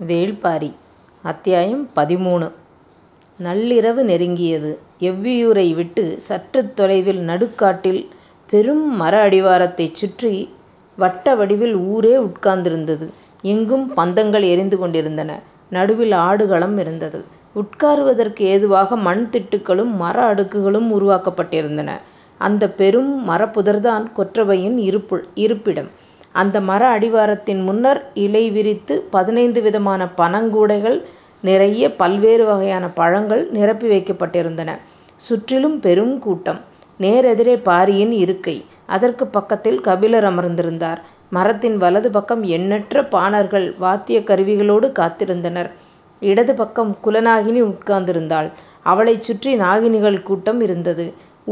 வேள்பாரி அத்தியாயம் பதிமூணு நள்ளிரவு நெருங்கியது. எவ்வியூரை விட்டு சற்று தொலைவில் நடுக்காட்டில் பெரும் மர அடிவாரத்தைச் சுற்றி வட்ட வடிவில் ஊரே உட்கார்ந்திருந்தது. எங்கும் பந்தங்கள் எரிந்து கொண்டிருந்தன. நடுவில் ஆடுகளம் இருந்தது. உட்காருவதற்கு ஏதுவாக மண் திட்டுக்களும் மர அடுக்குகளும் உருவாக்கப்பட்டிருந்தன. அந்த பெரும் மரப்புதர்தான் கொற்றவையின் இருப்பிடம். அந்த மர அடிவாரத்தின் முன்னர் இலை விரித்து பதினைந்து விதமான பனங்கூடைகள் நிறைய பல்வேறு வகையான பழங்கள் நிரப்பி வைக்கப்பட்டிருந்தன. சுற்றிலும் பெரும் கூட்டம். நேரெதிரே பாரியின் இருக்கை. அதற்குப் பக்கத்தில் கபிலர் அமர்ந்திருந்தார். மரத்தின் வலது பக்கம் எண்ணற்ற பாணர்கள் வாத்தியக் கருவிகளோடு காத்திருந்தனர். இடது பக்கம் குலநாகினி உட்கார்ந்திருந்தாள். அவளைச் சுற்றி நாகினிகள் கூட்டம் இருந்தது.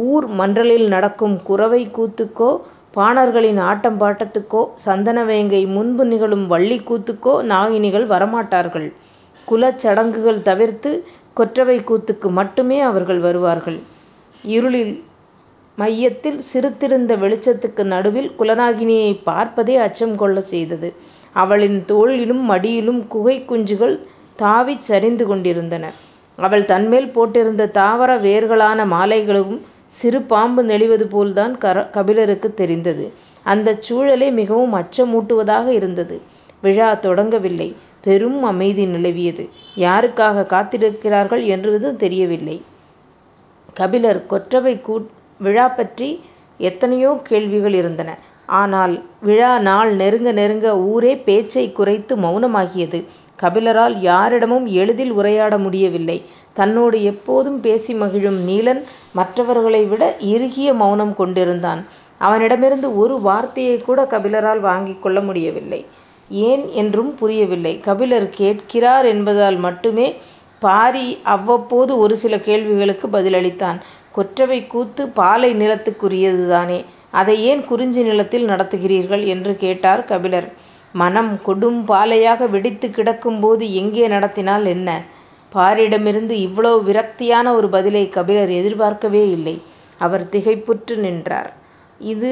ஊர் மன்றலில் நடக்கும் குரவைக் கூத்துக்கோ பாணர்களின் ஆட்டம் பாட்டத்துக்கோ சந்தன வேங்கை முன்பு நிகழும் வள்ளிக் கூத்துக்கோ நாகினிகள் வரமாட்டார்கள். குலச் சடங்குகள் தவிர்த்து கொற்றவை கூத்துக்கு மட்டுமே அவர்கள் வருவார்கள். இருளில் மையத்தில் சிறுத்திருந்த வெளிச்சத்துக்கு நடுவில் குலநாகினியைப் பார்ப்பதே அச்சம் கொள்ளச் செய்தது. அவளின் தோளிலும் மடியிலும் குகைக் குஞ்சுகள் தாவிச் சரிந்து கொண்டிருந்தன. அவள் தன்மேல் போட்டிருந்த தாவர வேர்களான மாலைகளும் சிறு பாம்பு நெளிவது போல்தான் கர கபிலருக்குத் தெரிந்தது. அந்தச் சூழலே மிகவும் அச்சமூட்டுவதாக இருந்தது. விழா தொடங்கவில்லை. பெரும் அமைதி நிலவியது. யாருக்காகக் காத்திருக்கிறார்கள் என்பது தெரியவில்லை. கபிலர் கொற்றவை விழா பற்றி எத்தனையோ கேள்விகள் இருந்தன. ஆனால் விழா நாள் நெருங்க நெருங்க ஊரே பேச்சைக் குறைத்து மௌனமாகியது. கபிலரால் யாரிடமும் எளிதில் உரையாட முடியவில்லை. தன்னோடு எப்போதும் பேசி மகிழும் நீலன் மற்றவர்களை விட இறுகிய மௌனம் கொண்டிருந்தான். அவனிடமிருந்து ஒரு வார்த்தையைக்கூட கபிலரால் வாங்கிக் கொள்ள முடியவில்லை. ஏன் என்றும் புரியவில்லை. கபிலர் கேட்கிறார் என்பதால் மட்டுமே பாரி அவ்வப்போது ஒரு சில கேள்விகளுக்கு பதிலளித்தான். கொற்றவைக் கூத்து பாலை நிலத்துக்குரியதுதானே. அதை ஏன் குறிஞ்சி நிலத்தில் நடத்துகிறீர்கள்? என்று கேட்டார் கபிலர். மனம் கொடும் பாலையாக வெடித்துக் கிடக்கும்போது எங்கே நடத்தினால் என்ன? பாரியிடமிருந்து இவ்வளவு விரக்தியான ஒரு பதிலை கபிலர் எதிர்பார்க்கவே இல்லை. அவர் திகைப்புற்று நின்றார். இது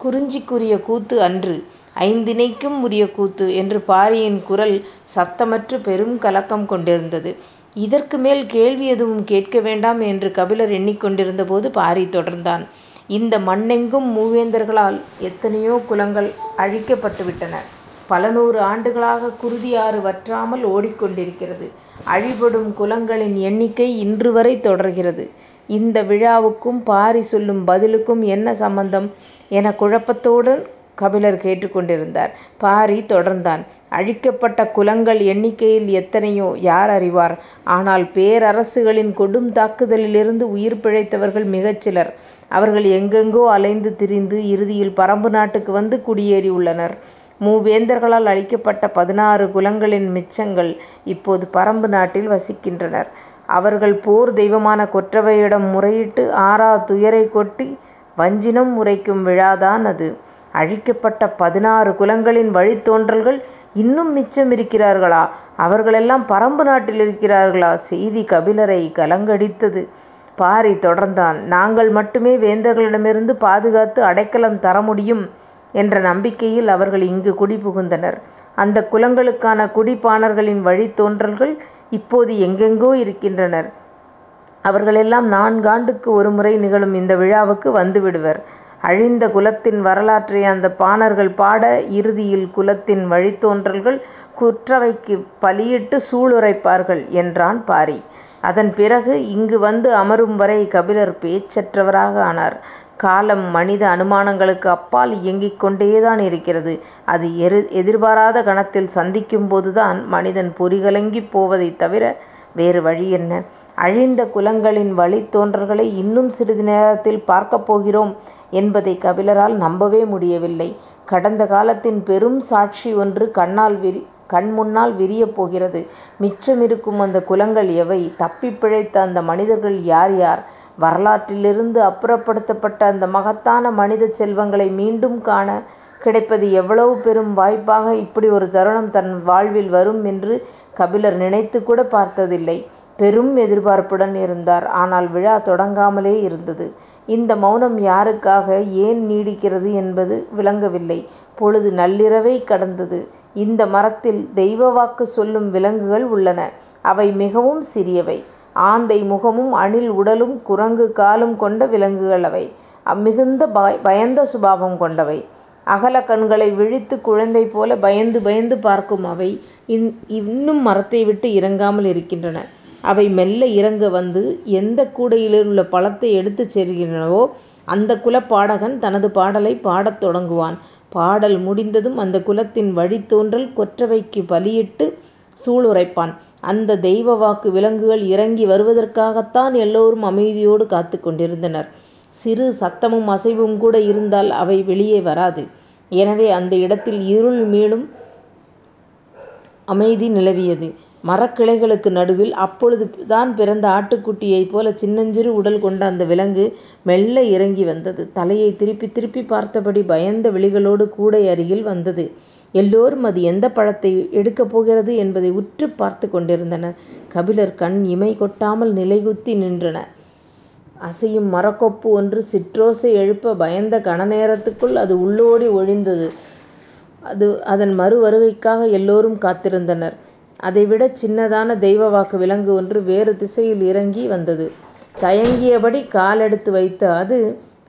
குறிஞ்சிக்குரிய கூத்து அன்று. ஐந்திணைக்கும் உரிய கூத்து என்று பாரியின் குரல் சத்தமற்று பெரும் கலக்கம் கொண்டிருந்தது. இதற்கு மேல் கேள்வி எதுவும் கேட்க வேண்டாம் என்று கபிலர் எண்ணிக் கொண்டிருந்தபோது பாரி தொடர்ந்தான். இந்த மண்ணெங்கும் மூவேந்தர்களால் எத்தனையோ குலங்கள் அழிக்கப்பட்டுவிட்டன. பல நூறு ஆண்டுகளாக குருதியாறு வற்றாமல் ஓடிக்கொண்டிருக்கிறது. அழிபடும் குலங்களின் எண்ணிக்கை இன்று வரை தொடர்கிறது. இந்த விழாவுக்கும் பாரி சொல்லும் பதிலுக்கும் என்ன சம்பந்தம்? என குழப்பத்தோடு கபிலர் கேட்டுக் கொண்டிருந்தார். பாரி தொடர்ந்தான். அழிக்கப்பட்ட குலங்கள் எண்ணிக்கையில் எத்தனையோ யார் அறிவார்? ஆனால் பேரரசுகளின் கொடும் தாக்குதலிலிருந்து உயிர் பிழைத்தவர்கள் மிகச் சிலர். அவர்கள் எங்கெங்கோ அலைந்து திரிந்து இறுதியில் பறம்பு நாட்டுக்கு வந்து குடியேறியுள்ளனர். மூவேந்தர்களால் அழிக்கப்பட்ட பதினாறு குலங்களின் மிச்சங்கள் இப்போது பறம்பு நாட்டில் வசிக்கின்றனர். அவர்கள் போர் தெய்வமான கொற்றவையிடம் முறையிட்டு ஆறாத் துயரைக் கொட்டி வஞ்சினம் உரைக்கும் விழாதான் அது. அழிக்கப்பட்ட பதினாறு குலங்களின் வழித்தோன்றல்கள் இன்னும் மிச்சமிருக்கிறார்களா? அவர்களெல்லாம் பறம்பு நாட்டில் இருக்கிறார்களா? செய்தி கபிலரை கலங்கடித்தது. பாரி தொடர்ந்தான். நாங்கள் மட்டுமே வேந்தர்களிடமிருந்து பாதுகாத்து அடைக்கலம் தரமுடியும் என்ற நம்பிக்கையில் அவர்கள் இங்கு குடிபுகுந்தனர். அந்தக் குலங்களுக்கான குடிபாணர்களின் வழித்தோன்றல்கள் இப்போது எங்கெங்கோ இருக்கின்றனர். அவர்களெல்லாம் நான்காண்டுக்கு ஒருமுறை நிகழும் இந்த விழாவுக்கு வந்துவிடுவர். அழிந்த குலத்தின் வரலாற்றை அந்தப் பாணர்கள் பாட இறுதியில் குலத்தின் வழித்தோன்றல்கள் குற்றவைக்குப் பலியிட்டுச் சூளுரைப்பார்கள் என்றான் பாரி. அதன் பிறகு இங்கு வந்து அமரும் வரை கபிலர் பேச்சற்றவராக ஆனார். காலம் மனித அனுமானங்களுக்கு அப்பால் இயங்கிக் கொண்டேதான் இருக்கிறது. அது எதிர்பாராத கணத்தில் சந்திக்கும்போதுதான் மனிதன் பொறிகலங்கிப் போவதைத் தவிர வேறு வழியென்ன? அழிந்த குலங்களின் வழித்தோன்றல்களை இன்னும் சிறிது நேரத்தில் பார்க்கப் போகிறோம் என்பதை கபிலரால் நம்பவே முடியவில்லை. கடந்த காலத்தின் பெரும் சாட்சி ஒன்று கண்ணால் கண் முன்னால் விரியப் போகிறது. மிச்சமிருக்கும் அந்தக் குலங்கள் எவை? தப்பிப் பிழைத்த அந்த மனிதர்கள் யார் யார்? வரலாற்றிலிருந்து அப்புறப்படுத்தப்பட்ட அந்த மகத்தான மனிதச் செல்வங்களை மீண்டும் காணக் கிடைப்பது எவ்வளவு பெரும் வாய்ப்பாக இப்படி ஒரு தருணம் தன் வாழ்வில் வரும் என்று கபிலர் நினைத்துக்கூடப் பார்த்ததில்லை. பெரும் எதிர்பார்ப்புடன் இருந்தார். ஆனால் விழா தொடங்காமலே இருந்தது. இந்த மௌனம் யாருக்காக ஏன் நீடிக்கிறது என்பது விளங்கவில்லை. பொழுது நள்ளிரவைக் கடந்தது. இந்த மரத்தில் தெய்வவாக்கு சொல்லும் விலங்குகள் உள்ளன. அவை மிகவும் சிறியவை. ஆந்தை முகமும் அணில் உடலும் குரங்கு காலும் கொண்ட விலங்குகள் அவை. மிகுந்த பயந்த சுபாவம் கொண்டவை. அகல கண்களை விழித்துக் குழந்தை போல பயந்து பயந்து பார்க்கும் அவை இன்னும் மரத்தை விட்டு இறங்காமல் இருக்கின்றன. அவை மெல்ல இறங்க வந்து எந்தக் கூடையிலுள்ள பழத்தை எடுத்துச் செல்கின்றனவோ அந்தக் குலப் பாடகன் தனது பாடலைப் பாடத் தொடங்குவான். பாடல் முடிந்ததும் அந்தக் குலத்தின் வழித்தோன்றல் கொற்றவைக்குப் பலியிட்டுச் சூளுரைப்பான். அந்த தெய்வ வாக்கு விலங்குகள் இறங்கி வருவதற்காகத்தான் எல்லோரும் அமைதியோடு காத்துக் கொண்டிருந்தனர். சிறு சத்தமும் அசைவும் கூட இருந்தால் அவை வெளியே வராது. எனவே அந்த இடத்தில் இருள் மீளும் அமைதி நிலவியது. மரக்கிளைகளுக்கு நடுவில் அப்பொழுது தான் பிறந்த ஆட்டுக்குட்டியைப் போலச் சின்னஞ்சிறு உடல் கொண்ட அந்த விலங்கு மெல்ல இறங்கி வந்தது. தலையைத் திருப்பித் திருப்பிப் பார்த்தபடி பயந்த விழிகளோடு கூடை அருகில் வந்தது. எல்லோரும் அது எந்தப் பழத்தை எடுக்கப் போகிறது என்பதை உற்றுப் பார்த்துக் கொண்டிருந்தனர். கபிலர் கண் இமை கொட்டாமல் நிலைகுத்தி நின்றன. அசையும் மரக்கொப்பு ஒன்று சிற்றோசை எழுப்ப பயந்த கணநேரத்துக்குள் அது உள்ளோடி ஒழிந்தது. அதன் மறு வருகைக்காக எல்லோரும் காத்திருந்தனர். அதைவிடச் சின்னதான தெய்வவாக்கு விலங்கு ஒன்று வேறு திசையில் இறங்கி வந்தது. தயங்கியபடி காலெடுத்து வைத்த அது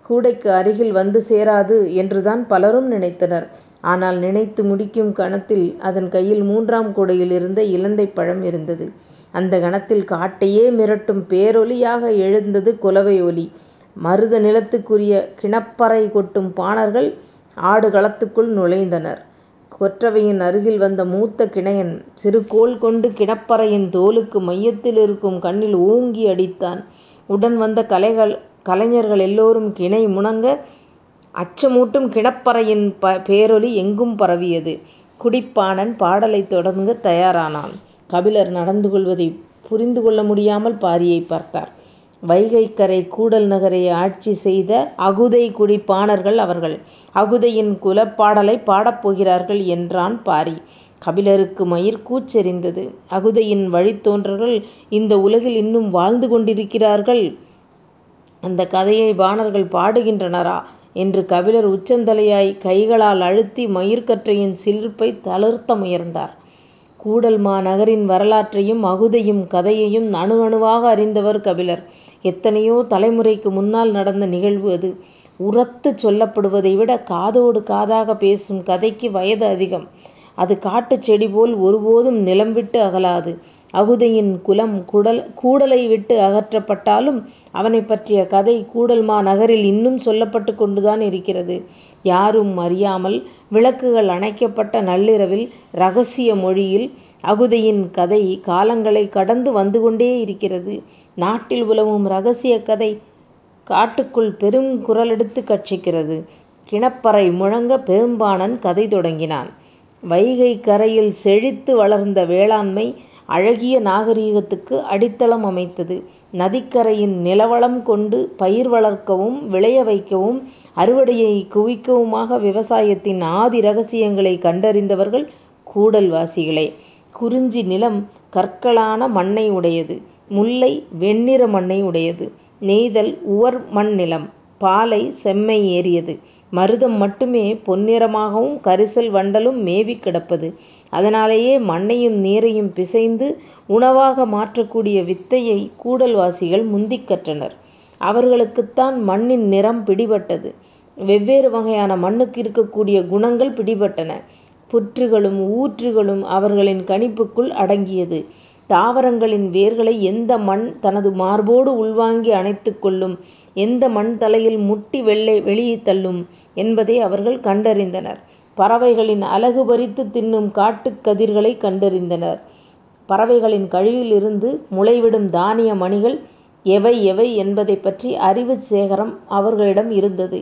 கூடைக்கு அருகில் வந்து சேராது என்றுதான் பலரும் நினைத்தனர். ஆனால் நினைத்து முடிக்கும் கணத்தில் அதன் கையில் மூன்றாம் கூடையில் இருந்த இலந்தைப் பழம் இருந்தது. அந்தக் கணத்தில் காட்டையே மிரட்டும் பேரொலியாக எழுந்தது குலவை ஒலி. மருத நிலத்துக்குரிய கிணப்பறை கொட்டும் பாணர்கள் ஆடுகளத்துக்குள் நுழைந்தனர். கொற்றவையின் அருகில் வந்த மூத்த கிணையன் சிறுகோல் கொண்டு கிணப்பறையின் தோலுக்கு மையத்தில் இருக்கும் கண்ணில் ஓங்கி அடித்தான். உடன் வந்த கலைஞர்கள் எல்லோரும் கிணை முனங்க அச்சமூட்டும் கிணப்பறையின் பேரொலி எங்கும் பரவியது. குடிப்பாணன் பாடலைத் தொடங்கத் தயாரானான். கபிலர் நடந்து கொள்வதை புரிந்து கொள்ள முடியாமல் பாரியைப் பார்த்தார். வைகைக்கரை கூடல் நகரை ஆட்சி செய்த அகுதை குடிப் பாணர்கள் அவர்கள். அகுதையின் குலப்பாடலை பாடப் போகிறார்கள் என்றான் பாரி. கபிலருக்கு மயிர்க்கூச்செறிந்தது அகுதையின் வழித்தோன்றல்கள் இந்த உலகில் இன்னும் வாழ்ந்து கொண்டிருக்கிறார்கள்? அந்தக் கதையை பாணர்கள் பாடுகின்றனரா? என்று கபிலர் உச்சந்தலையாய் கைகளால் அழுத்தி மயிர்க்கற்றையின் சிலிர்ப்பைத் தளர்த்த முயன்றார். கூடல்மா நகரின் வரலாற்றையும் அகுதையும் கதையையும் அணு அணுவாக அறிந்தவர் கபிலர். எத்தனையோ தலைமுறைக்கு முன்னால் நடந்த நிகழ்வு அது. உரத்து சொல்லப்படுவதை விட காதோடு காதாக பேசும் கதைக்கு வயது அதிகம். அது காட்டுச் செடிபோல் ஒருபோதும் நிலம் விட்டு அகலாது. அகுதையின் குலம் குடல் கூடலை விட்டு அகற்றப்பட்டாலும் அவனைப் பற்றிய கதை கூடல்மா நகரில் இன்னும் சொல்லப்பட்டு கொண்டுதான் இருக்கிறது. யாரும் அறியாமல் விளக்குகள் அணைக்கப்பட்ட நள்ளிரவில் ரகசிய மொழியில் அகுதையின் கதை காலங்களை கடந்து வந்து கொண்டே இருக்கிறது. நாட்டில் உலவும் ரகசிய கதை காட்டுக்குள் பெரும் குரலெடுத்து கர்ச்சிக்கிறது. கிணப்பறை முழங்க பெரும்பாணன் கதை தொடங்கினான். வைகை கரையில் செழித்து வளர்ந்த வேளாண்மை அழகிய நாகரிகத்துக்கு அடித்தளம் அமைத்தது. நதிக்கரையின் நிலவளம் கொண்டு பயிர் வளர்க்கவும் விளைய வைக்கவும் அறுவடையை குவிக்கவுமாக விவசாயத்தின் ஆதி ரகசியங்களை கண்டறிந்தவர்கள் கூடல்வாசிகளே குறிஞ்சி நிலம் கற்களான மண்ணை உடையது. முல்லை வெண்ணிற மண்ணை உடையது. நெய்தல் உவர் மண் நிலம். பாலை செம்மை ஏறியது. மருதம் மட்டுமே பொன்னிறமாகவும் கரிசல் வண்டலும் மேவிக் கிடப்பது. அதனாலேயே மண்ணையும் நீரையும் பிசைந்து உணவாக மாற்றக்கூடிய வித்தையை கூடல்வாசிகள் முந்திக் கற்றனர். அவர்களுக்குத்தான் மண்ணின் நிறம் பிடிபட்டது. வெவ்வேறு வகையான மண்ணுக்கு இருக்கக்கூடிய குணங்கள் பிடிபட்டன. புற்றுகளும் ஊற்றுகளும் அவர்களின் கணிப்புக்குள் அடங்கியது. தாவரங்களின் வேர்களை எந்த மண் தனது மார்போடு உள்வாங்கி அணைத்து கொள்ளும் எந்த மண் தலையில் முட்டி வெள்ளை வெளியே தள்ளும் என்பதை அவர்கள் கண்டறிந்தனர். பறவைகளின் அலகு பறித்து தின்னும் காட்டுக் கதிர்களை கண்டறிந்தனர். பறவைகளின் கழிவிலிருந்து முளைவிடும் தானிய மணிகள் எவை எவை என்பதைப் பற்றி அறிவுச் சேகரம் அவர்களிடம் இருந்தது.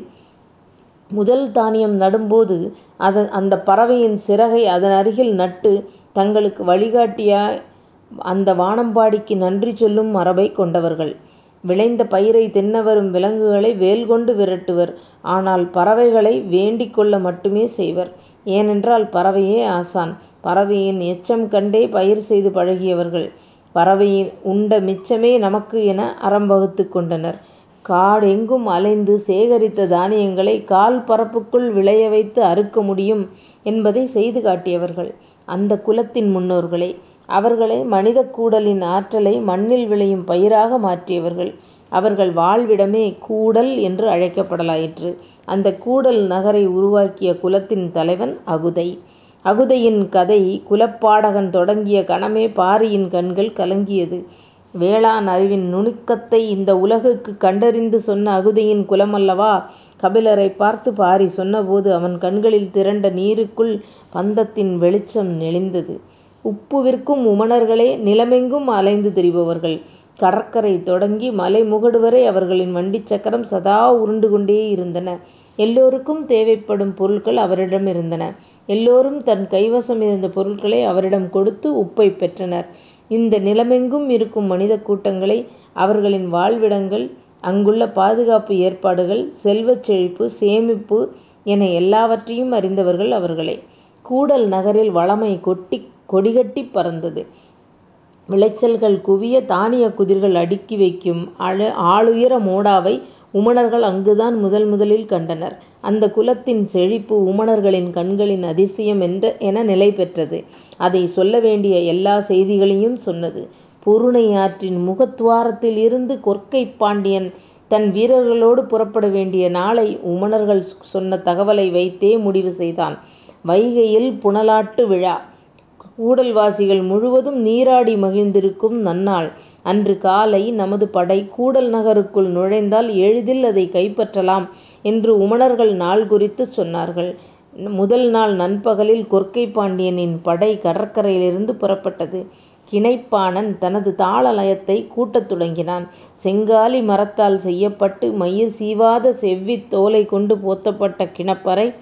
முதல் தானியம் நடும்போது அந்தப் பறவையின் சிறகை அதனருகில் நட்டு தங்களுக்கு வழிகாட்டிய அந்த வானம்பாடிக்கு நன்றி சொல்லும் மரபைக் கொண்டவர்கள். விளைந்த பயிரைத் தின்னவரும் விலங்குகளை வேல் கொண்டு விரட்டுவர். ஆனால் பறவைகளை வேண்டிக் கொள்ள மட்டுமே செய்வர். ஏனென்றால் பறவையே ஆசான். பறவையின் எச்சம் கண்டே பயிர் செய்து பழகியவர்கள். பறவையின் உண்ட மிச்சமே நமக்கு என அறம் வகுத்து கொண்டனர். காடெங்கும் அலைந்து சேகரித்த தானியங்களை கால் பரப்புக்குள் விளைய வைத்து அறுக்க முடியும் என்பதை செய்து காட்டியவர்கள் அந்த குலத்தின் முன்னோர்களே. அவர்களே மனிதக் கூடலின் ஆற்றலை மண்ணில் விளையும் பயிராக மாற்றியவர்கள். அவர்கள் வாழ்விடமே கூடல் என்று அழைக்கப்படலாயிற்று. அந்தக் கூடல் நகரை உருவாக்கிய குலத்தின் தலைவன் அகுதை. அகுதையின் கதை குலப்பாடகன் தொடங்கிய கணமே பாரியின் கண்கள் கலங்கியது. வேளாண் அறிவின் நுணுக்கத்தை இந்த உலகுக்குக் கண்டறிந்து சொன்ன அகுதையின் குலமல்லவா கபிலரைப் பார்த்து பாரி சொன்னபோது அவன் கண்களில் திரண்ட நீருக்குள் பந்தத்தின் வெளிச்சம் நெளிந்தது. உப்பு விற்கும் உமணர்களே நிலமெங்கும் அலைந்து திரிபவர்கள். கடற்கரை தொடங்கி மலை முகடுவரை அவர்களின் வண்டிச் சக்கரம் சதா உருண்டு கொண்டே இருந்தன எல்லோருக்கும் தேவைப்படும் பொருள்கள் அவரிடமிருந்தன. எல்லோரும் தன் கைவசம் இருந்த பொருள்களை அவரிடம் கொடுத்து உப்பைப் பெற்றனர். இந்த நிலமெங்கும் இருக்கும் மனிதக் கூட்டங்களை அவர்களின் வாழ்விடங்கள் அங்குள்ள பாதுகாப்பு ஏற்பாடுகள் செல்வச் செழிப்பு சேமிப்பு என எல்லாவற்றையும் அறிந்தவர்கள் அவர்களே. கூடல் நகரில் வளமை கொடிகட்டிப் பறந்தது. விளைச்சல்கள் குவிய தானியக் குதிர்கள் அடுக்கி வைக்கும் அழு ஆளுயர மோடாவை உமணர்கள் அங்குதான் முதல் முதலில் கண்டனர். அந்தக் குலத்தின் செழிப்பு உமணர்களின் கண்களின் அதிசயம் என நிலை பெற்றது. அதைச் சொல்ல வேண்டிய எல்லாச் செய்திகளையும் சொன்னது. பொருணை ஆற்றின் முகத்துவாரத்தில் இருந்து கொற்கைப் பாண்டியன் தன் வீரர்களோடு புறப்பட வேண்டிய நாளை உமணர்கள் சொன்ன தகவலை வைத்தே முடிவு செய்தான். வைகையில் புனலாட்டு விழா. கூடல்வாசிகள் முழுவதும் நீராடி மகிழ்ந்திருக்கும் நன்னாள். அன்று காலை நமது படை கூடல் நகருக்குள் நுழைந்தால் எளிதில் அதைக் கைப்பற்றலாம் என்று உமணர்கள் நாள் குறித்துச் சொன்னார்கள். முதல் நாள் நண்பகலில் கொற்கை பாண்டியனின் படை கடற்கரையிலிருந்து புறப்பட்டது. கிணைப்பாணன் தனது தாள லயத்தைக் கூட்டத் தொடங்கினான். செங்காலி மரத்தால் செய்யப்பட்டு மைய சீவாத செவ்வித் தோலைக் கொண்டு போர்த்தப்பட்ட கிணப்பறை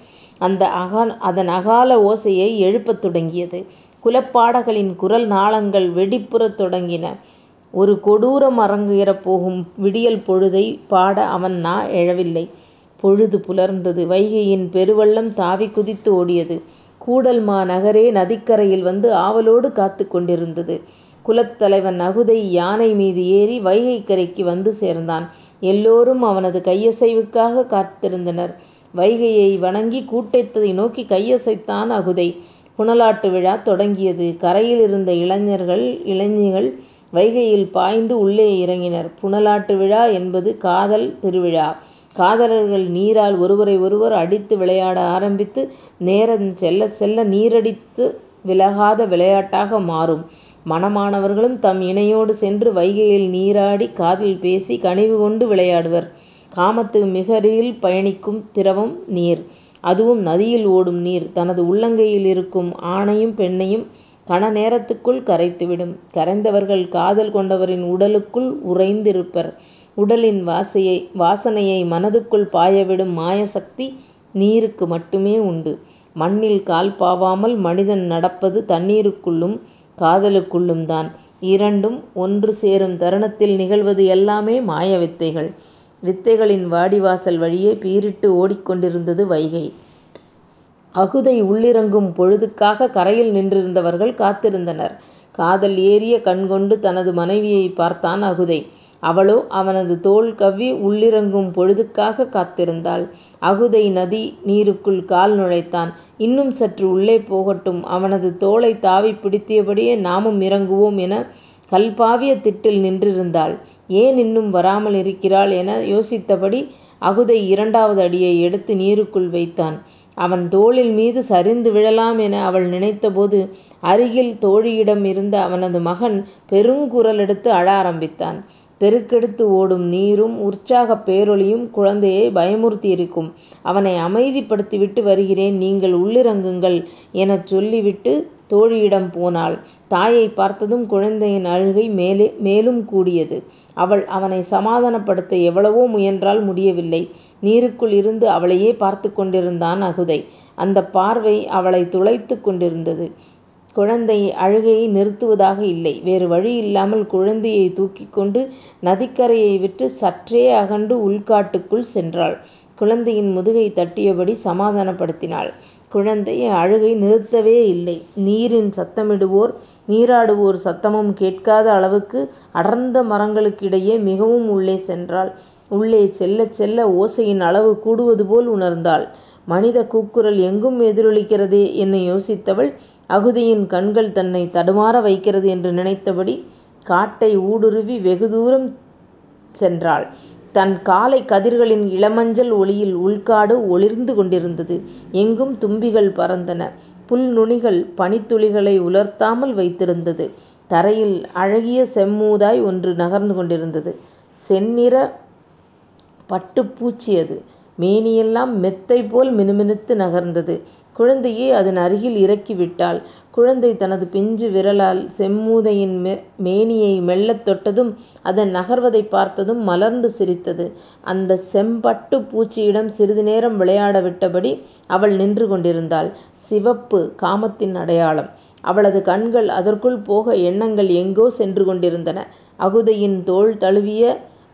அதன் அகால ஓசையை எழுப்பத் தொடங்கியது. குலப்பாடகளின் குரல் நாளங்கள் வெடிப்புறத் தொடங்கின. ஒரு கொடூரம் அரங்கேறப் போகும் விடியல் பொழுதைப் பாட அவன் நா எழவில்லை. பொழுது புலர்ந்தது. வைகையின் பெருவெள்ளம் தாவிக் குதித்து ஓடியது. கூடல் மா நகரே நதிக்கரையில் வந்து ஆவலோடு காத்துக் கொண்டிருந்தது. குலத்தலைவன் அகுதை யானை மீது ஏறி வைகைக் கரைக்கு வந்து சேர்ந்தான். எல்லோரும் அவனது கையசைவுக்காகக் காத்திருந்தனர். வைகையை வணங்கி கூட்டத்தை நோக்கிக் கையசைத்தான் அகுதை. புனலாட்டு விழா தொடங்கியது. கரையிலிருந்த இளைஞர்கள் இளைஞிகள் வைகையில் பாய்ந்து உள்ளே இறங்கினர். புனலாட்டு விழா என்பது காதல் திருவிழா. காதலர்கள் நீரால் ஒருவரை ஒருவர் அடித்து விளையாட ஆரம்பித்து நேரம் செல்லச் செல்ல நீரடித்து விலகாத விளையாட்டாக மாறும். மணமானவர்களும் தம் இணையோடு சென்று வைகையில் நீராடி காதில் பேசி கனிவு கொண்டு விளையாடுவர். காமத்துக்கு மிகருகில் பயணிக்கும் திரவம் நீர். அதுவும் நதியில் ஓடும் நீர் தனது உள்ளங்கையில் இருக்கும் ஆணையும் பெண்ணையும் கண நேரத்துக்குள் கரைத்துவிடும். கரைந்தவர்கள் காதல் கொண்டவரின் உடலுக்குள் உறைந்திருப்பர். உடலின் வாசனையை மனதுக்குள் பாயவிடும் மாய சக்தி நீருக்கு மட்டுமே உண்டு. மண்ணில் கால் பாவாமல் மனிதன் நடப்பது தண்ணீருக்குள்ளும் காதலுக்குள்ளும்தான். இரண்டும் ஒன்று சேரும் தருணத்தில் நிகழ்வது எல்லாமே மாய வித்தைகள். வித்தைகளின் வாடிவாசல் வழியே பீறிட்டு ஓடிக்கொண்டிருந்தது வைகை. அகுதை உள்ளிறங்கும் பொழுதுக்காகக் கரையில் நின்றிருந்தவர்கள் காத்திருந்தனர். காதல் ஏறிய கண்கொண்டு தனது மனைவியைப் பார்த்தான் அகுதை. அவளோ அவனது தோள் கவ்வி உள்ளிறங்கும் பொழுதுக்காகக் காத்திருந்தாள். அகுதை நதி நீருக்குள் கால் நுழைத்தான். இன்னும் சற்று உள்ளே போகட்டும் அவனது தோளைத் தாவிப் பிடித்தபடியே நாமும் இறங்குவோம் என கல்பாவிய திட்டில் நின்றிருந்தாள். ஏன் இன்னும் வராமலிருக்கிறாள் என யோசித்தபடி அகுதை இரண்டாவது அடியை எடுத்து நீருக்குள் வைத்தான். அவன் தோளின் மீது சரிந்து விழலாம் என அவள் நினைத்தபோது அருகில் தோழியிடம் இருந்த அவனது மகன் பெருங்குரலெடுத்து அழ ஆரம்பித்தான். பெருக்கெடுத்து ஓடும் நீரும் உற்சாகப் பேரொலியும் குழந்தையை பயமுறுத்தியிருக்கும். அவனை அமைதிப்படுத்திவிட்டு வருகிறேன் நீங்கள் உள்ளிறங்குங்கள் எனச் சொல்லிவிட்டுத் தோழியிடம் போனாள். தாயைப் பார்த்ததும் குழந்தையின் அழுகை மேலும் கூடியது. அவள் அவனைச் சமாதானப்படுத்த எவ்வளவோ முயன்றாள் முடியவில்லை. நீருக்குள் இருந்து அவளையே பார்த்துக் கொண்டிருந்தான் அகுதை. அந்தப் பார்வை அவளைத் துளைத்துக் கொண்டிருந்தது. குழந்தை அழுகையை நிறுத்துவதாக இல்லை. வேறு வழியில்லாமல் குழந்தையை தூக்கிக் கொண்டு நதிக்கரையை விட்டு சற்றே அகன்று உள்காட்டுக்குள் சென்றாள். குழந்தையின் முதுகை தட்டியபடி சமாதானப்படுத்தினாள். குழந்தை அழுகை நிறுத்தவே இல்லை. நீரின் சத்தமிடுவோர் நீராடுவோர் சத்தமும் கேட்காத அளவுக்கு அடர்ந்த மரங்களுக்கிடையே மிகவும் உள்ளே சென்றாள். உள்ளே செல்லச் செல்ல ஓசையின் அளவு கூடுவது போல் உணர்ந்தாள். மனித கூக்குரல் எங்கும் எதிரொலிக்கிறதே என்ன யோசித்தவள் அகுதியின் கண்கள் தன்னைத் தடுமாற வைக்கிறது என்று நினைத்தபடி காட்டை ஊடுருவி வெகு தூரம் சென்றாள். தன் காலைக் கதிர்களின் இளமஞ்சள் ஒளியில் உள்காடு ஒளிர்ந்து கொண்டிருந்தது. எங்கும் தும்பிகள் பறந்தன. புல் நுனிகள் பனித்துளிகளை உலர்த்தாமல் வைத்திருந்தது. தரையில் அழகிய செம்மூதாய் ஒன்று நகர்ந்து கொண்டிருந்தது. செந்நிற பட்டுப்பூச்சி அது. மேனியெல்லாம் மெத்தைபோல் மினுமினுத்து நகர்ந்தது. குழந்தையை அதன் அருகில் இறக்கிவிட்டாள். குழந்தை தனது பிஞ்சு விரலால் செம்மூதையின் மேனியை மெல்லத் தொட்டதும் அதன் நகர்வதைப் பார்த்ததும் மலர்ந்து சிரித்தது. அந்தச் செம்பட்டுப் பூச்சியிடம் சிறிது நேரம் விளையாட விட்டபடி அவள் நின்று கொண்டிருந்தாள். சிவப்பு காமத்தின் அடையாளம். அவளது கண்கள் அதற்குள் போக எண்ணங்கள் எங்கோ சென்று கொண்டிருந்தன. அகுதையின் தோள் தழுவிய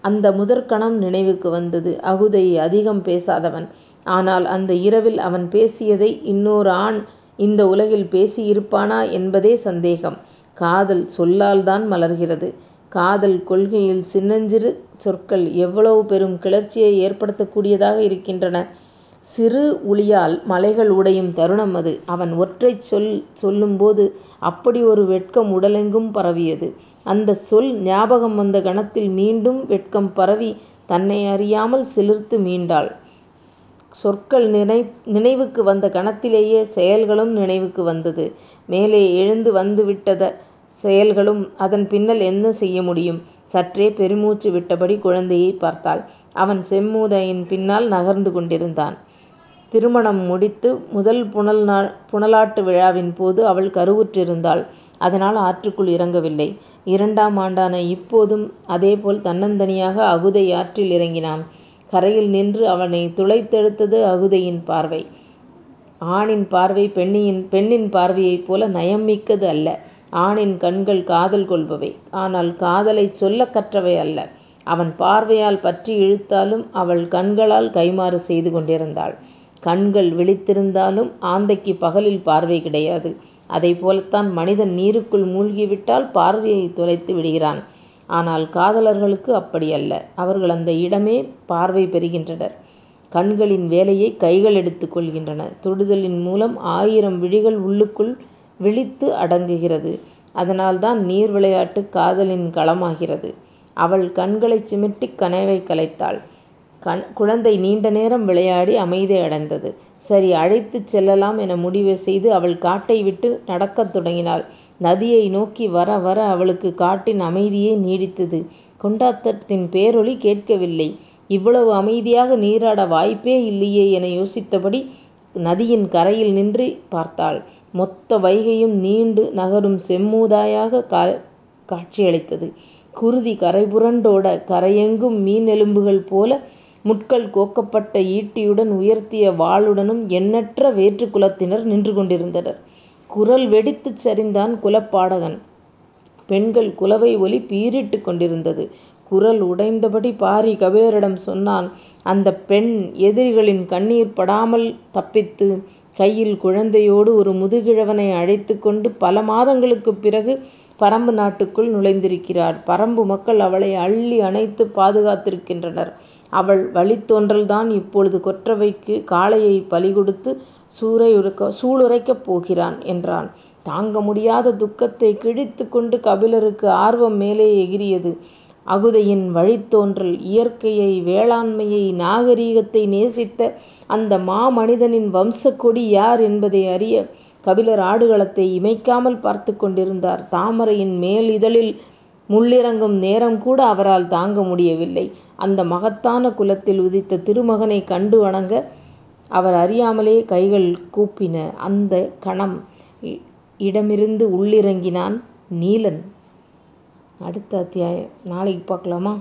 அந்த முதற்கணம் நினைவுக்கு வந்தது. அகுதை அதிகம் பேசாதவன். ஆனால் அந்த இரவில் அவன் பேசியதை இன்னோர் ஆண் இந்த உலகில் பேசியிருப்பானா என்பதே சந்தேகம். காதல் சொல்லால்தான் மலர்கிறது. காதல் கொள்கையில் சின்னஞ்சிறு சொற்கள் எவ்வளவு பெரும் கிளர்ச்சியை ஏற்படுத்தக்கூடியதாக இருக்கின்றன. சிறு உளியால் மலைகள் உடையும் தருணம் அது. அவன் ஒற்றைச் சொல் சொல்லும்போது அப்படி ஒரு வெட்கம் உடலெங்கும் பரவியது. அந்தச் சொல் ஞாபகம் வந்த கணத்தில் மீண்டும் வெட்கம் பரவி தன்னை அறியாமல் சிலிர்த்து மீண்டாள். சொற்கள் நினைவுக்கு வந்த கணத்திலேயே செயல்களும் நினைவுக்கு வந்தது. மேலே எழுந்து வந்துவிட்டத செயல்களும். அதன் பின்னல் என்ன செய்ய முடியும்? சற்றே பெருமூச்சு விட்டபடி குழந்தையைப் பார்த்தாள். அவன் செம்மூதையின் பின்னால் நகர்ந்து கொண்டிருந்தான். திருமணம் முடித்து முதல் புனலாட்டு விழாவின் போது அவள் கருவுற்றிருந்தாள். அதனால் ஆற்றுக்குள் இறங்கவில்லை. இரண்டாம் ஆண்டான இப்போதும் அதேபோல் தன்னந்தனியாக அகுதை ஆற்றில் இறங்கினான். கரையில் நின்று அவனைத் துளைத்தெடுத்தது அகுதையின் பார்வை. ஆணின் பார்வை பெண்ணின் பார்வையைப் போல நயம் மிக்கது அல்ல. ஆணின் கண்கள் காதல் கொள்பவை. ஆனால் காதலைச் சொல்லக் கற்றவை அல்ல. அவன் பார்வையால் பற்றி இழுத்தாலும் அவள் கண்களால் கைம்மாறு செய்து கொண்டிருந்தாள். கண்கள் விழித்திருந்தாலும் ஆந்தைக்கு பகலில் பார்வை கிடையாது. அதைப் போலத்தான் மனிதன் நீருக்குள் மூழ்கிவிட்டால் பார்வையை தொலைத்து விடுகிறான். ஆனால் காதலர்களுக்கு அப்படி அல்ல அவர்கள் அந்த இடமே பார்வை பெறுகின்றனர். கண்களின் வேலையை கைகள் எடுத்துக்கொள்கின்றன தொடுதலின் மூலம் ஆயிரம் விழிகள் உள்ளுக்குள் விழித்து அடங்குகிறது. அதனால்தான் நீர் விளையாட்டு காதலின் களமாகிறது. அவள் கண்களைச் சிமிட்டிக் கனவைக் கலைத்தாள். கண் குழந்தை நீண்ட நேரம் விளையாடி அமைதி அடைந்தது. சரி அழைத்துச் செல்லலாம் என முடிவு செய்து அவள் காட்டை விட்டு நடக்கத் தொடங்கினாள். நதியை நோக்கி வர வர அவளுக்குக் காட்டின் அமைதியே நீடித்தது. கொண்டாட்டத்தின் பேரொலி கேட்கவில்லை. இவ்வளவு அமைதியாக நீராட வாய்ப்பே இல்லையே என யோசித்தபடி நதியின் கரையில் நின்று பார்த்தாள். மொத்த வைகையும் நீண்டு நகரும் செம்மூதாயாகக் காட்சியளித்தது. குருதி கரைபுரண்டோட கரையெங்கும் மீன் எலும்புகள் போல முட்கள் கோக்கப்பட்ட ஈட்டியுடன் உயர்த்திய வாளுடனும் எண்ணற்ற வேற்றுக் குலத்தினர் நின்று கொண்டிருந்தனர். குரல் வெடித்துச் சரிந்தான் குலப்பாடகன். பெண்கள் குலவை ஒலி பீறிட்டுக் கொண்டிருந்தது. குரல் உடைந்தபடி பாரி கபிலரிடம் சொன்னான். அந்தப் பெண் எதிரிகளின் கண்ணீர் படாமல் தப்பித்து, கையில் குழந்தையோடு ஒரு முதுகிழவனை அழைத்துக் கொண்டு பல மாதங்களுக்குப் பிறகு பறம்பு நாட்டுக்குள் நுழைந்திருக்கிறாள். பறம்பு மக்கள் அவளை அள்ளி அணைத்துப் பாதுகாத்திருக்கின்றனர். அவள் வழித்தோன்றல்தான் இப்பொழுது கொற்றவைக்கு காளையைப் பலி கொடுத்து சூளுரைக்கப் போகிறான் என்றான். தாங்க முடியாத துக்கத்தைக் கிழித்துக் கொண்டு கபிலருக்கு ஆர்வம் மேலே எகிறியது. அகுதையின் வழித்தோன்றல். இயற்கையை வேளாண்மையை நாகரிகத்தை நேசித்த அந்த மாமனிதனின் வம்சக்கொடி யார் என்பதை அறிய கபிலர் ஆடுகளத்தை இமைக்காமல் பார்த்துக் கொண்டிருந்தார். தாமரையின் மேலிதழில் முள்ளிறங்கும் நேரம்கூட அவரால் தாங்க முடியவில்லை. அந்த மகத்தான குலத்தில் உதித்த திருமகனை கண்டு வணங்க அவர் அறியாமலே கைகள் கூப்பின. அந்த கணம் இடமிருந்து உள்ளிறங்கினான் நீலன். அடுத்த அத்தியாயம் நாளைக்கு பார்க்கலாமா?